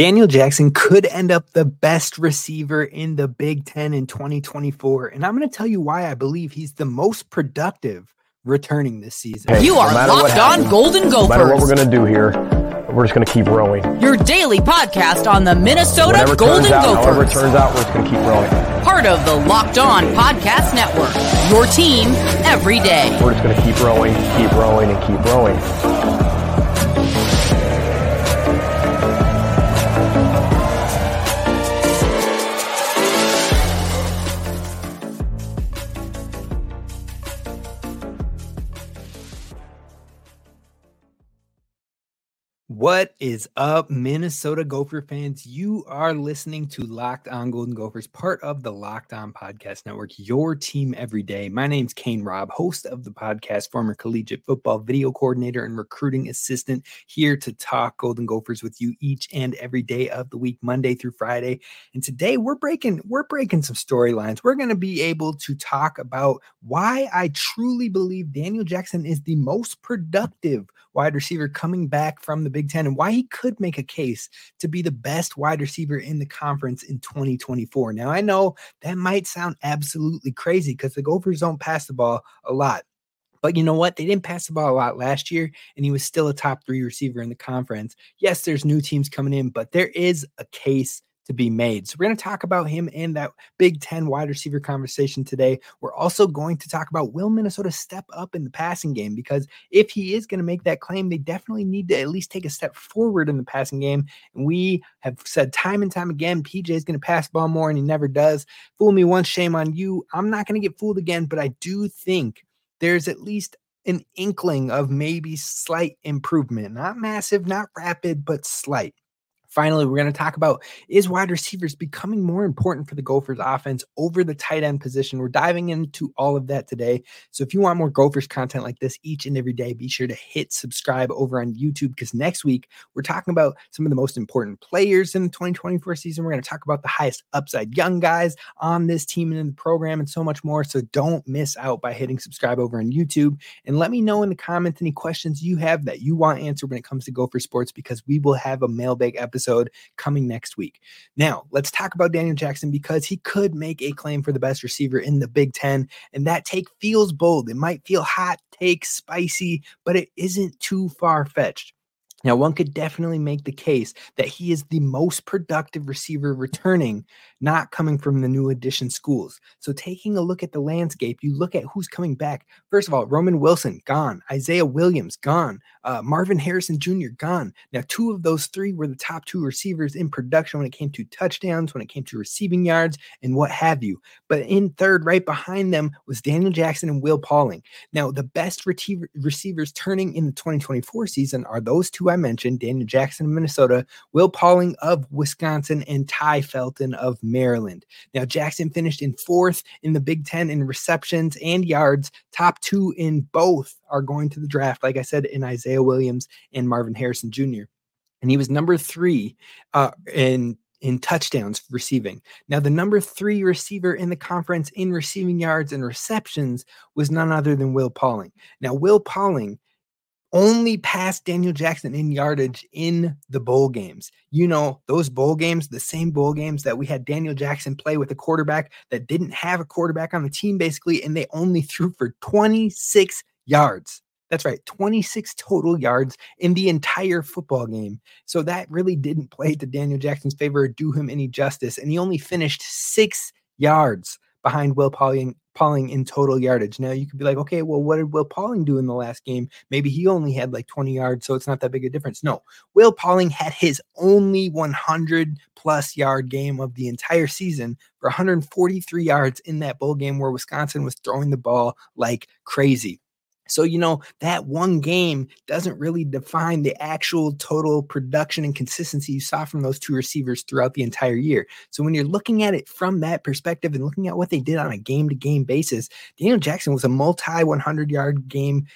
Daniel Jackson could end up the best receiver in the Big Ten in 2024. And I'm going to tell you why I believe he's the most productive returning this season. Hey, you are no locked happens, on Golden Gophers. No matter what we're going to do here, we're just going to keep rowing. Your daily podcast on the Minnesota Whatever Golden out, Gophers. However it turns out, we're just going to keep rowing. Part of the Locked On Podcast Network. Your team every day. We're just going to keep rowing, keep rowing, and keep rowing. What is up, Minnesota Gopher fans? You are listening to Locked On Golden Gophers, part of the Locked On Podcast Network, your team every day. My name's Kane Rob, host of the podcast, former collegiate football video coordinator and recruiting assistant, here to talk Golden Gophers with you each and every day of the week, Monday through Friday. And today we're breaking we're breaking some storylines. We're going to be able to talk about why I truly believe Daniel Jackson is the most productive wide receiver coming back from the Big Ten and why he could make a case to be the best wide receiver in the conference in 2024. Now, I know that might sound absolutely crazy because the Gophers don't pass the ball a lot. But you know what? They didn't pass the ball a lot last year, and he was still a top three receiver in the conference. Yes, there's new teams coming in, but there is a case to be made. So we're going to talk about him in that Big Ten wide receiver conversation today. We're also going to talk about will Minnesota step up in the passing game because if he is going to make that claim, they definitely need to at least take a step forward in the passing game. And we have said time and time again, PJ is going to pass ball more, and he never does. Fool me once, shame on you. I'm not going to get fooled again, but I do think there's at least an inkling of maybe slight improvement, not massive, not rapid, but slight. Finally, we're going to talk about is wide receivers becoming more important for the Gophers offense over the tight end position. We're diving into all of that today. So if you want more Gophers content like this each and every day, be sure to hit subscribe over on YouTube because next week we're talking about some of the most important players in the 2024 season. We're going to talk about the highest upside young guys on this team and in the program and so much more. So don't miss out by hitting subscribe over on YouTube and let me know in the comments any questions you have that you want answered when it comes to Gopher Sports because we will have a mailbag episode episode coming next week. Now, let's talk about Daniel Jackson because he could make a claim for the best receiver in the Big Ten. And that take feels bold. It might feel hot, take spicy, but it isn't too far fetched. Now, one could definitely make the case that he is the most productive receiver returning, not coming from the new addition schools. So, taking a look at the landscape, you look at who's coming back. First of all, Roman Wilson, gone. Isaiah Williams, gone. Uh, Marvin Harrison Jr., gone. Now, two of those three were the top two receivers in production when it came to touchdowns, when it came to receiving yards, and what have you. But in third, right behind them, was Daniel Jackson and Will Pauling. Now, the best receiver, receivers turning in the 2024 season are those two I mentioned Daniel Jackson of Minnesota, Will Pauling of Wisconsin, and Tai Felton of Maryland. Now, Jackson finished in fourth in the Big Ten in receptions and yards. Top two in both are going to the draft, like I said, in Isaiah Williams and Marvin Harrison Jr. And he was number three uh, in in touchdowns receiving. Now, the number three receiver in the conference in receiving yards and receptions was none other than Will Pauling. Now, Will Pauling only passed Daniel Jackson in yardage in the bowl games. You know, those bowl games, the same bowl games that we had Daniel Jackson play with a quarterback that didn't have a quarterback on the team, basically, and they only threw for 26 yards. That's right, 26 total yards in the entire football game. So that really didn't play to Daniel Jackson's favor or do him any justice. And he only finished six yards behind Will Pauling, Pauling in total yardage. Now you could be like, okay, well, what did Will Pauling do in the last game? Maybe he only had like 20 yards, so it's not that big a difference. No, Will Pauling had his only 100 plus yard game of the entire season for 143 yards in that bowl game where Wisconsin was throwing the ball like crazy. So, you know, that one game doesn't really define the actual total production and consistency you saw from those two receivers throughout the entire year. So, when you're looking at it from that perspective and looking at what they did on a game to game basis, Daniel Jackson was a multi 100 yard game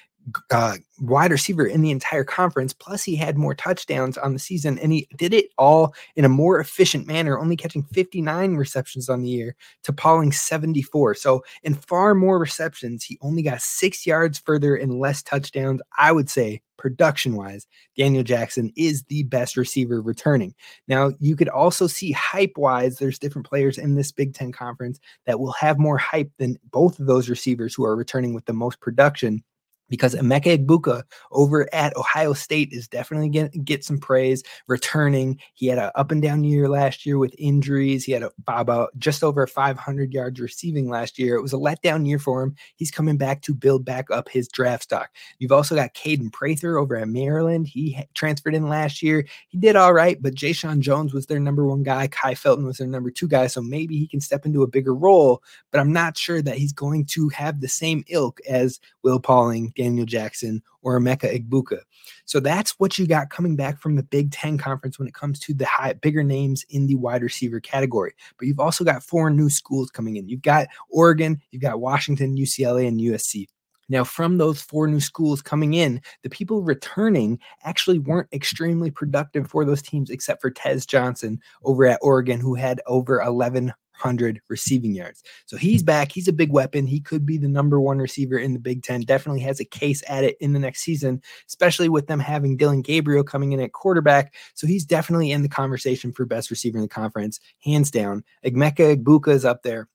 uh, wide receiver in the entire conference. Plus, he had more touchdowns on the season, and he did it all in a more efficient manner, only catching 59 receptions on the year to Pauling 74. So, in far more receptions, he only got six yards further and less touchdowns. I would say, production wise, Daniel Jackson is the best receiver returning. Now, you could also see hype wise, there's different players in this Big Ten conference that will have more hype than both of those receivers who are returning with the most production because Emeka Egbuka over at Ohio State is definitely to get some praise returning. He had an up and down year last year with injuries. He had a, about just over 500 yards receiving last year. It was a letdown year for him. He's coming back to build back up his draft stock. You've also got Kaden Prather over at Maryland. He transferred in last year. He did all right, but Jeshaun Jones was their number one guy. Tai Felton was their number two guy. So maybe he can step into a bigger role, but I'm not sure that he's going to have the same ilk as Will Pauling Daniel Jackson, or Emeka Egbuka. So that's what you got coming back from the Big Ten conference when it comes to the high, bigger names in the wide receiver category. But you've also got four new schools coming in. You've got Oregon, you've got Washington, UCLA, and USC. Now, from those four new schools coming in, the people returning actually weren't extremely productive for those teams, except for Tez Johnson over at Oregon, who had over 11 hundred receiving yards. So he's back. He's a big weapon. He could be the number one receiver in the Big Ten. Definitely has a case at it in the next season, especially with them having Dillon Gabriel coming in at quarterback. So he's definitely in the conversation for best receiver in the conference, hands down. Emeka Egbuka is up there.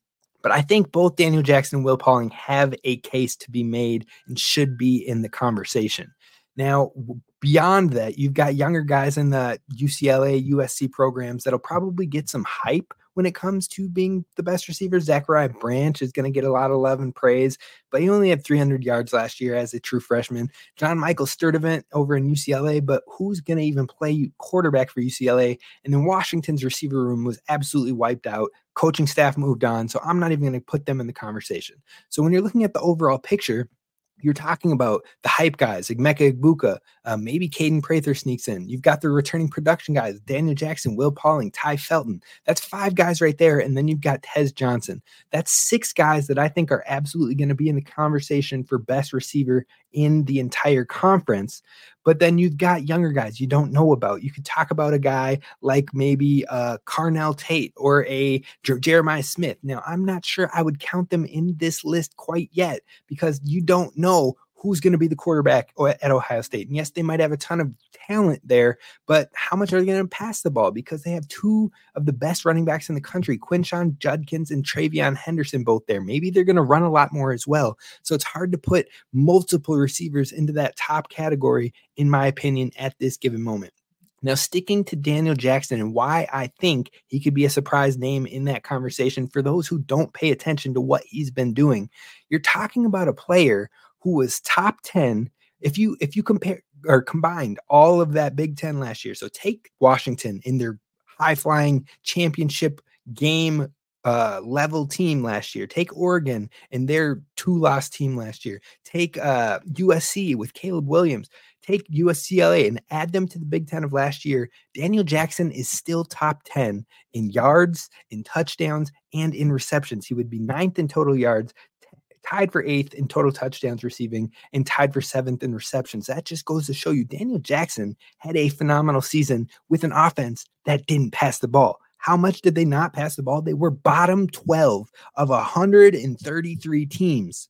But I think both Daniel Jackson and Will Pauling have a case to be made and should be in the conversation. Now, beyond that, you've got younger guys in the UCLA, USC programs that'll probably get some hype when it comes to being the best receiver. Zachariah Branch is going to get a lot of love and praise, but he only had 300 yards last year as a true freshman. John Michael Sturdivant over in UCLA, but who's going to even play quarterback for UCLA? And then Washington's receiver room was absolutely wiped out. Coaching staff moved on, so I'm not even going to put them in the conversation. So when you're looking at the overall picture, you're talking about the hype guys like Mecca Egbuka, uh, maybe Kaden Prather sneaks in. You've got the returning production guys, Daniel Jackson, Will Pauling, Tai Felton. That's five guys right there. And then you've got Tez Johnson. That's six guys that I think are absolutely going to be in the conversation for best receiver in the entire conference. But then you've got younger guys you don't know about. You could talk about a guy like maybe uh, Carnell Tate or a Jer- Jeremiah Smith. Now, I'm not sure I would count them in this list quite yet because you don't know who's going to be the quarterback at Ohio State. And yes, they might have a ton of talent there, but how much are they going to pass the ball? Because they have two of the best running backs in the country, Quinshon Judkins and TreVeyon Henderson, both there. Maybe they're going to run a lot more as well. So it's hard to put multiple receivers into that top category, in my opinion, at this given moment. Now, sticking to Daniel Jackson and why I think he could be a surprise name in that conversation for those who don't pay attention to what he's been doing, you're talking about a player who was top 10 if you if you compare or combined all of that Big 10 last year. So take Washington in their high flying championship game uh, level team last year. Take Oregon and their two loss team last year. Take uh, USC with Caleb Williams. Take USCLA and add them to the Big Ten of last year. Daniel Jackson is still top 10 in yards, in touchdowns, and in receptions. He would be ninth in total yards, tied for eighth in total touchdowns receiving, and tied for seventh in receptions. That just goes to show you Daniel Jackson had a phenomenal season with an offense that didn't pass the ball. How much did they not pass the ball? They were bottom 12 of 133 teams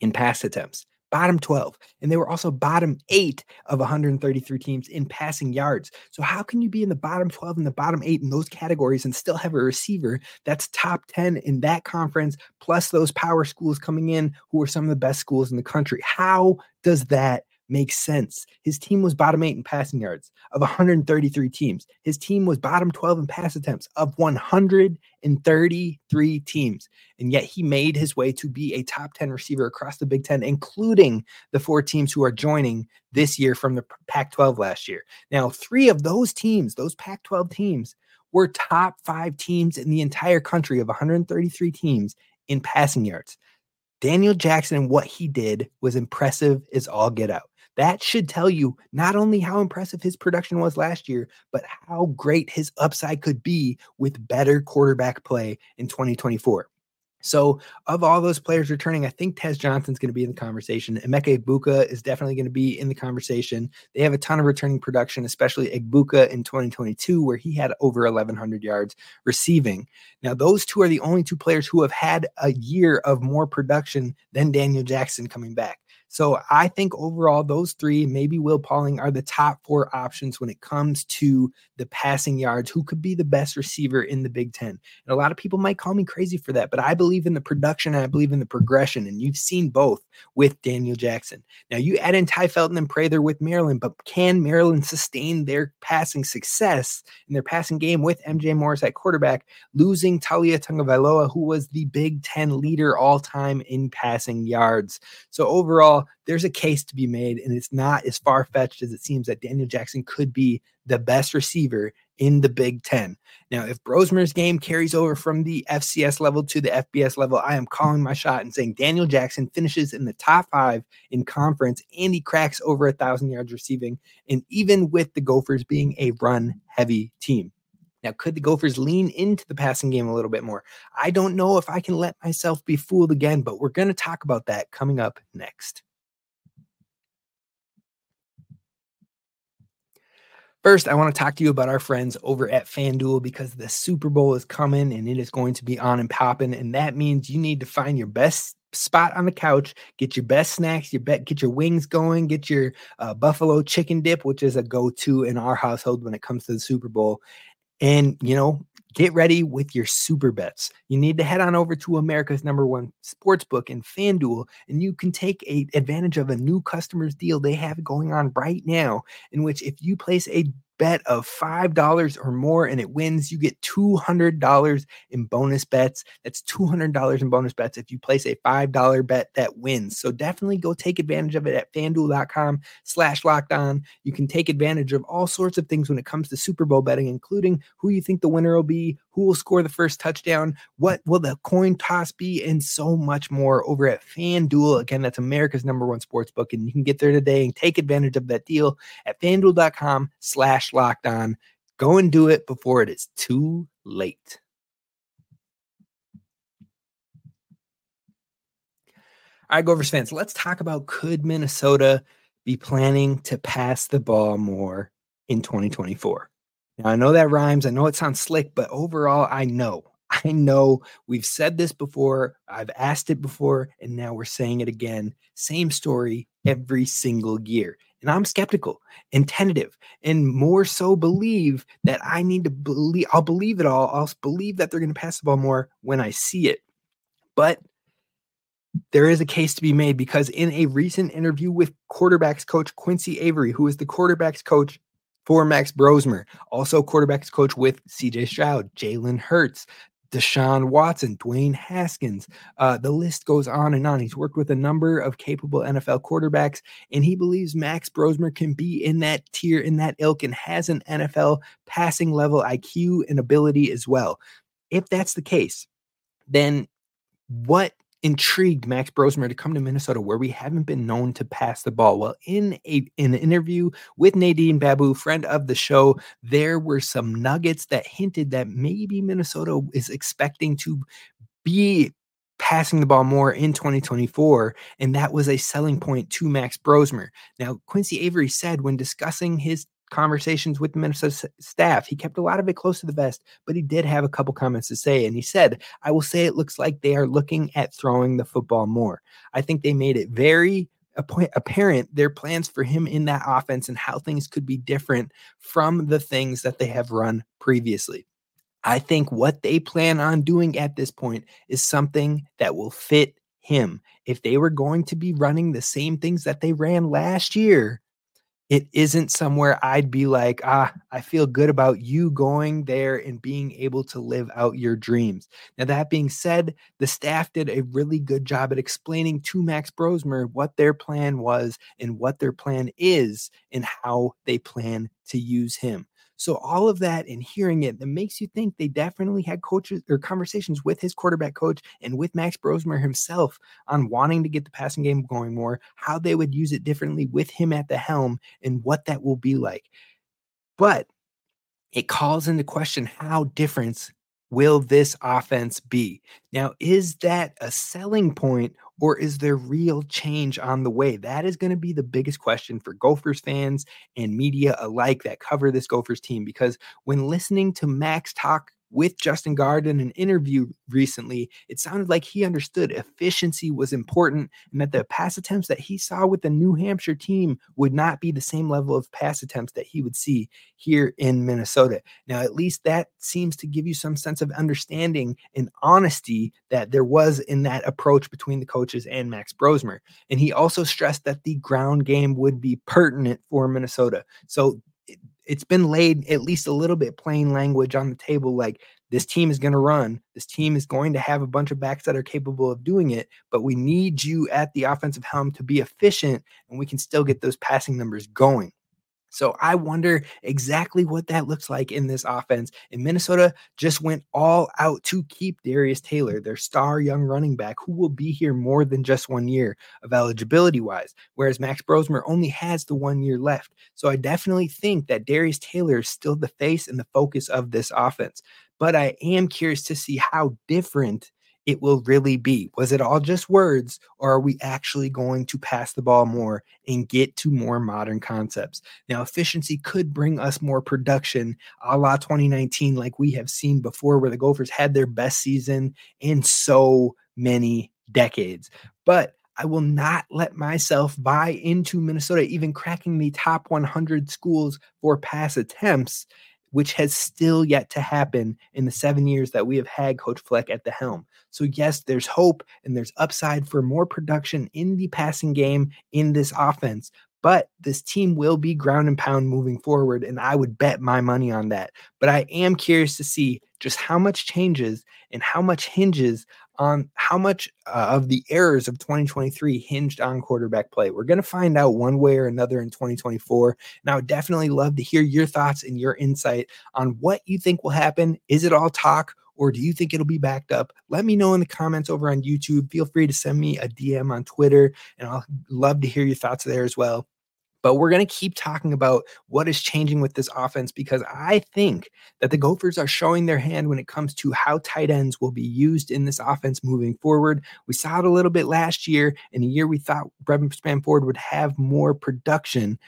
in pass attempts bottom 12. And they were also bottom eight of 133 teams in passing yards. So, how can you be in the bottom 12 and the bottom eight in those categories and still have a receiver that's top 10 in that conference, plus those power schools coming in who are some of the best schools in the country? How does that makes sense. His team was bottom eight in passing yards of 133 teams. His team was bottom 12 in pass attempts of 133 teams. And yet he made his way to be a top 10 receiver across the Big Ten, including the four teams who are joining this year from the Pac 12 last year. Now, three of those teams, those Pac 12 teams, were top five teams in the entire country of 133 teams in passing yards. Daniel Jackson and what he did was impressive as all get out. That should tell you not only how impressive his production was last year, but how great his upside could be with better quarterback play in 2024. So, of all those players returning, I think Tez Johnson's going to be in the conversation. Emeka Egbuka is definitely going to be in the conversation. They have a ton of returning production, especially Egbuka in 2022, where he had over 1,100 yards receiving. Now, those two are the only two players who have had a year of more production than Daniel Jackson coming back. So I think overall, those three, maybe Will Pauling, are the top four options when it comes to the passing yards. Who could be the best receiver in the Big Ten? And a lot of people might call me crazy for that, but I believe in the production and I believe in the progression. And you've seen both with Daniel Jackson. Now you add in Tai Felton and Prather with Maryland, but can Maryland sustain their passing success in their passing game with MJ Morris at quarterback, losing Taulia Tagovailoa, who was the Big Ten leader all time in passing yards? So overall, there's a case to be made, and it's not as far fetched as it seems that Daniel Jackson could be the best receiver in the Big Ten. Now, if Brosmer's game carries over from the FCS level to the FBS level, I am calling my shot and saying Daniel Jackson finishes in the top five in conference and he cracks over a thousand yards receiving. And even with the Gophers being a run heavy team. Now, could the Gophers lean into the passing game a little bit more? I don't know if I can let myself be fooled again, but we're going to talk about that coming up next. First, I want to talk to you about our friends over at FanDuel because the Super Bowl is coming and it is going to be on and popping. And that means you need to find your best spot on the couch, get your best snacks, your bet, get your wings going, get your uh, buffalo chicken dip, which is a go-to in our household when it comes to the Super Bowl, and, you know, get ready with your super bets. You need to head on over to America's number one sports book and FanDuel, and you can take a, advantage of a new customers deal they have going on right now, in which if you place a bet of $5 or more and it wins, you get $200 in bonus bets. That's $200 in bonus bets if you place a $5 bet that wins. So definitely go take advantage of it at fanduel.com slash locked on. You can take advantage of all sorts of things when it comes to Super Bowl betting, including who you think the winner will be, who will score the first touchdown, what will the coin toss be, and so much more over at FanDuel. Again, that's America's number one sports book, and you can get there today and take advantage of that deal at fanduel.com slash locked on. Go and do it before it is too late. All right, Gophers fans, let's talk about could Minnesota be planning to pass the ball more in 2024? Now, I know that rhymes. I know it sounds slick, but overall, I know. I know we've said this before. I've asked it before, and now we're saying it again. Same story every single year. And I'm skeptical and tentative and more so believe that I need to believe, I'll believe it all. I'll believe that they're going to pass the ball more when I see it. But there is a case to be made because in a recent interview with quarterbacks coach Quincy Avery, who is the quarterbacks coach for Max Brosmer, also quarterbacks coach with CJ Stroud, Jalen Hurts, Deshaun Watson, Dwayne Haskins. Uh, the list goes on and on. He's worked with a number of capable NFL quarterbacks, and he believes Max Brosmer can be in that tier, in that ilk, and has an NFL passing level IQ and ability as well. If that's the case, then what intrigued Max Brosmer to come to Minnesota where we haven't been known to pass the ball. Well, in a in an interview with Nadine Babu, friend of the show, there were some nuggets that hinted that maybe Minnesota is expecting to be passing the ball more in 2024 and that was a selling point to Max Brosmer. Now, Quincy Avery said when discussing his conversations with the Minnesota staff. He kept a lot of it close to the vest, but he did have a couple comments to say. And he said, I will say it looks like they are looking at throwing the football more. I think they made it very apparent their plans for him in that offense and how things could be different from the things that they have run previously. I think what they plan on doing at this point is something that will fit him. If they were going to be running the same things that they ran last year, it isn't somewhere I'd be like, ah, I feel good about you going there and being able to live out your dreams. Now, that being said, the staff did a really good job at explaining to Max Brosmer what their plan was and what their plan is and how they plan to use him. So all of that and hearing it that makes you think they definitely had coaches or conversations with his quarterback coach and with Max Brosmer himself on wanting to get the passing game going more, how they would use it differently with him at the helm and what that will be like. But it calls into question how different will this offense be? Now, is that a selling point or is there real change on the way? That is going to be the biggest question for Gophers fans and media alike that cover this Gophers team because when listening to Max talk with Justin Gard in an interview recently, it sounded like he understood efficiency was important and that the pass attempts that he saw with the New Hampshire team would not be the same level of pass attempts that he would see here in Minnesota. Now, at least that seems to give you some sense of understanding and honesty that there was in that approach between the coaches and Max Brosmer. And he also stressed that the ground game would be pertinent for Minnesota. So it's been laid at least a little bit plain language on the table like this team is going to run. This team is going to have a bunch of backs that are capable of doing it but we need you at the offensive helm to be efficient and we can still get those passing numbers going so I wonder exactly what that looks like in this offense. And Minnesota just went all out to keep Darius Taylor, their star young running back, who will be here more than just one year of eligibility wise, whereas Max Brosmer only has the one year left. So I definitely think that Darius Taylor is still the face and the focus of this offense. But I am curious to see how different it will really be. Was it all just words, or are we actually going to pass the ball more and get to more modern concepts? Now, efficiency could bring us more production a la 2019, like we have seen before, where the Gophers had their best season in so many decades. But I will not let myself buy into Minnesota even cracking the top 100 schools for pass attempts which has still yet to happen in the seven years that we have had Coach Fleck at the helm. So, yes, there's hope and there's upside for more production in the passing game in this offense. But this team will be ground and pound moving forward, and I would bet my money on that. But I am curious to see just how much changes and how much hinges on how much uh, of the errors of 2023 hinged on quarterback play. We're going to find out one way or another in 2024. And I would definitely love to hear your thoughts and your insight on what you think will happen. Is it all talk? Or do you think it'll be backed up? Let me know in the comments over on YouTube. Feel free to send me a DM on Twitter, and I'll love to hear your thoughts there as well. But we're going to keep talking about what is changing with this offense because I think that the Gophers are showing their hand when it comes to how tight ends will be used in this offense moving forward. We saw it a little bit last year, in a year we thought Brevyn Spann-Ford would have more production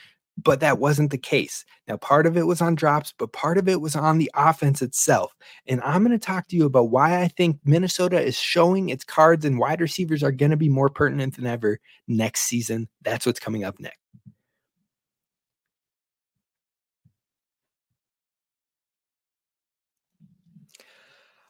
but that wasn't the case. Now, part of it was on drops, but part of it was on the offense itself. And I'm going to talk to you about why I think Minnesota is showing its cards and wide receivers are going to be more pertinent than ever next season. That's what's coming up next.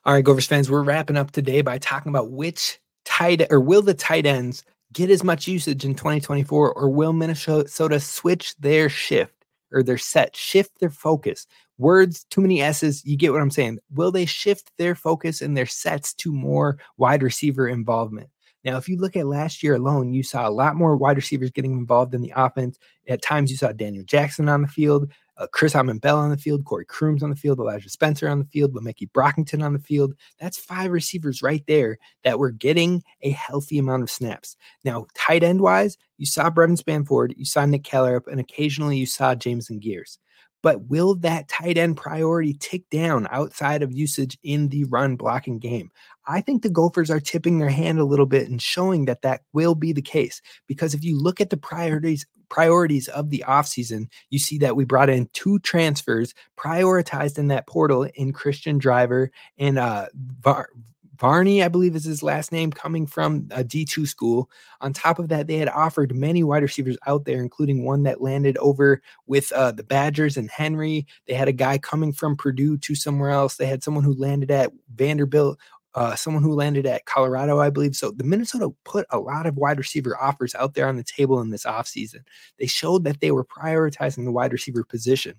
All right, Gophers fans, we're wrapping up today by talking about which tight or will the tight ends get as much usage in 2024 or will Minnesota switch their shift or their set, shift their focus? Words, too many S's, you get what I'm saying. Will they shift their focus and their sets to more wide receiver involvement? Now, if you look at last year alone, you saw a lot more wide receivers getting involved in the offense. At times, you saw Daniel Jackson on the field uh, Chris Autman-Bell on the field, Corey Crooms on the field, Elijah Spencer on the field, Le'Meke Brockington on the field. That's five receivers right there that were getting a healthy amount of snaps. Now, tight end wise, you saw Brevyn Spann-Ford, you saw Nick Kallerup, and occasionally you saw Jameson Geers. But will that tight end priority tick down outside of usage in the run blocking game? I think the Gophers are tipping their hand a little bit and showing that that will be the case. Because if you look at the priorities priorities of the offseason, you see that we brought in two transfers prioritized in that portal in Cristian Driver and uh, Var- Varney, I believe is his last name, coming from a D2 school. On top of that, they had offered many wide receivers out there, including one that landed over with uh, the Badgers and Henry. They had a guy coming from Purdue to somewhere else. They had someone who landed at Vanderbilt uh, someone who landed at Colorado, I believe. So the Minnesota put a lot of wide receiver offers out there on the table in this offseason. They showed that they were prioritizing the wide receiver position.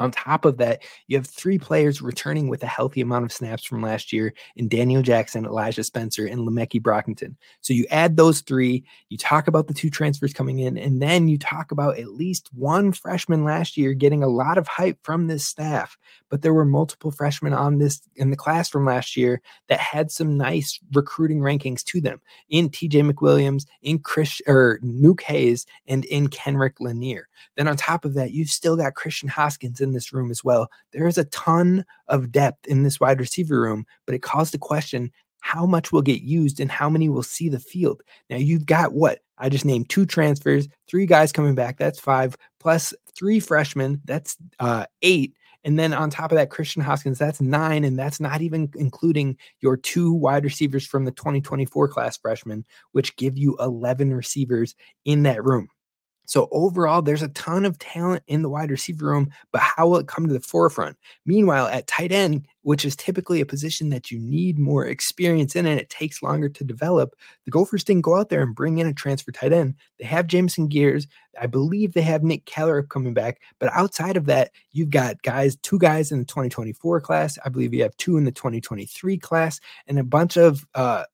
On top of that, you have three players returning with a healthy amount of snaps from last year in Daniel Jackson, Elijah Spencer, and Le'Meke Brockington. So you add those three, you talk about the two transfers coming in, and then you talk about at least one freshman last year getting a lot of hype from this staff. But there were multiple freshmen on this in the class from last year that had some nice recruiting rankings to them in TJ McWilliams, in Chris or Nuke Hayes, and in Kenric Lanier. Then on top of that, you've still got Christian Hoskins in in this room as well. There is a ton of depth in this wide receiver room, but it calls the question how much will get used and how many will see the field. Now you've got what? I just named two transfers, three guys coming back, that's five, plus three freshmen, that's uh, eight. And then on top of that, Christian Hoskins, that's nine. And that's not even including your two wide receivers from the 2024 class freshmen, which give you 11 receivers in that room. So overall, there's a ton of talent in the wide receiver room, but how will it come to the forefront? Meanwhile, at tight end, which is typically a position that you need more experience in and it takes longer to develop, the Gophers didn't go out there and bring in a transfer tight end. They have Jameson Geers. I believe they have Nick Keller coming back. But outside of that, you've got guys, two guys in the 2024 class. I believe you have two in the 2023 class and a bunch of uh,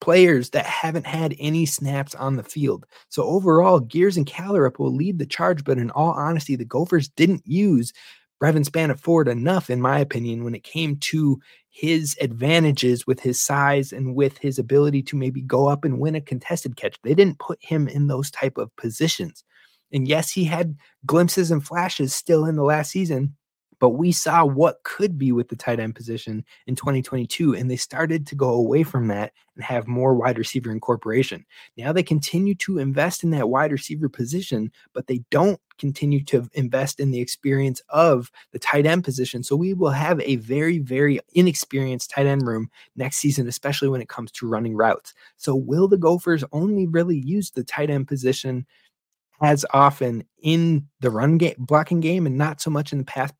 players that haven't had any snaps on the field. So overall, Geers and Kallerup will lead the charge, but in all honesty, the Gophers didn't use Brevyn Spann-Ford enough, in my opinion, when it came to his advantages with his size and with his ability to maybe go up and win a contested catch. They didn't put him in those type of positions. And yes, he had glimpses and flashes still in the last season, but we saw what could be with the tight end position in 2022, and they started to go away from that and have more wide receiver incorporation. Now they continue to invest in that wide receiver position, but they don't continue to invest in the experience of the tight end position. So we will have a very, very inexperienced tight end room next season, especially when it comes to running routes. So will the Gophers only really use the tight end position? as often in the run game blocking game and not so much in the pass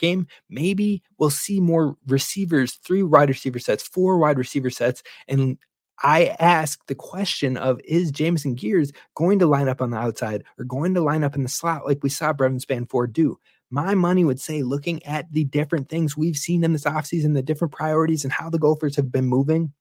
game, maybe we'll see more receivers, three wide receiver sets, four wide receiver sets. And I ask the question of is Jameson Geers going to line up on the outside or going to line up in the slot like we saw Brevyn Spann-Ford do? My money would say, looking at the different things we've seen in this offseason, the different priorities and how the Gophers have been moving,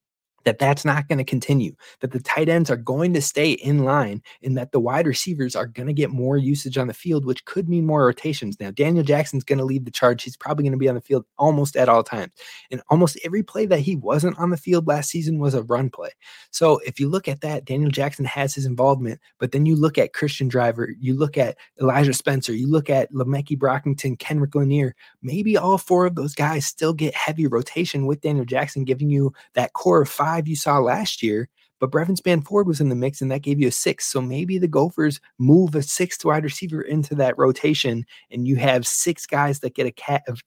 that that's not going to continue that the tight ends are going to stay in line and that the wide receivers are going to get more usage on the field which could mean more rotations. Now daniel jackson's going to lead the charge. He's probably going to be on the field almost at all times and almost every play that he wasn't on the field last season was a run play. So if you look at that daniel jackson has his involvement but then you look at cristian driver you look at elijah spencer you look at le'Meke brockington kenric lanier maybe all four of those guys still get heavy rotation with daniel jackson giving you that core of five five you saw last year, but Brevyn Spann-Ford was in the mix and that gave you a six. So maybe the Gophers move a sixth wide receiver into that rotation and you have six guys that get a, cat, a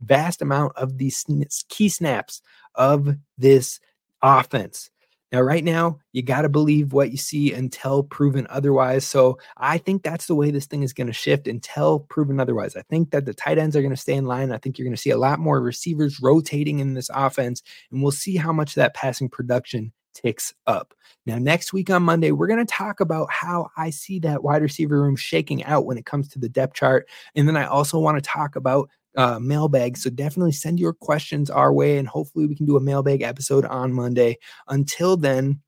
vast amount of these key snaps of this offense. Now, right now, you got to believe what you see until proven otherwise. So I think that's the way this thing is going to shift until proven otherwise. I think that the tight ends are going to stay in line. I think you're going to see a lot more receivers rotating in this offense, and we'll see how much that passing production ticks up. Now, next week on Monday, we're going to talk about how I see that wide receiver room shaking out when it comes to the depth chart. And then I also want to talk about uh, mailbag. So definitely send your questions our way, and hopefully we can do a mailbag episode on Monday. Until then,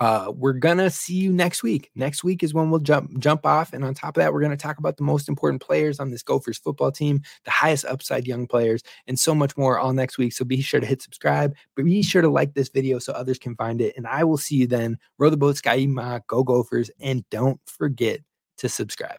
uh, we're gonna see you next week. Next week is when we'll jump jump off, and on top of that, we're gonna talk about the most important players on this Gophers football team, the highest upside young players, and so much more all next week. So be sure to hit subscribe, but be sure to like this video so others can find it. And I will see you then. Row the boat, Sky go Gophers, and don't forget to subscribe.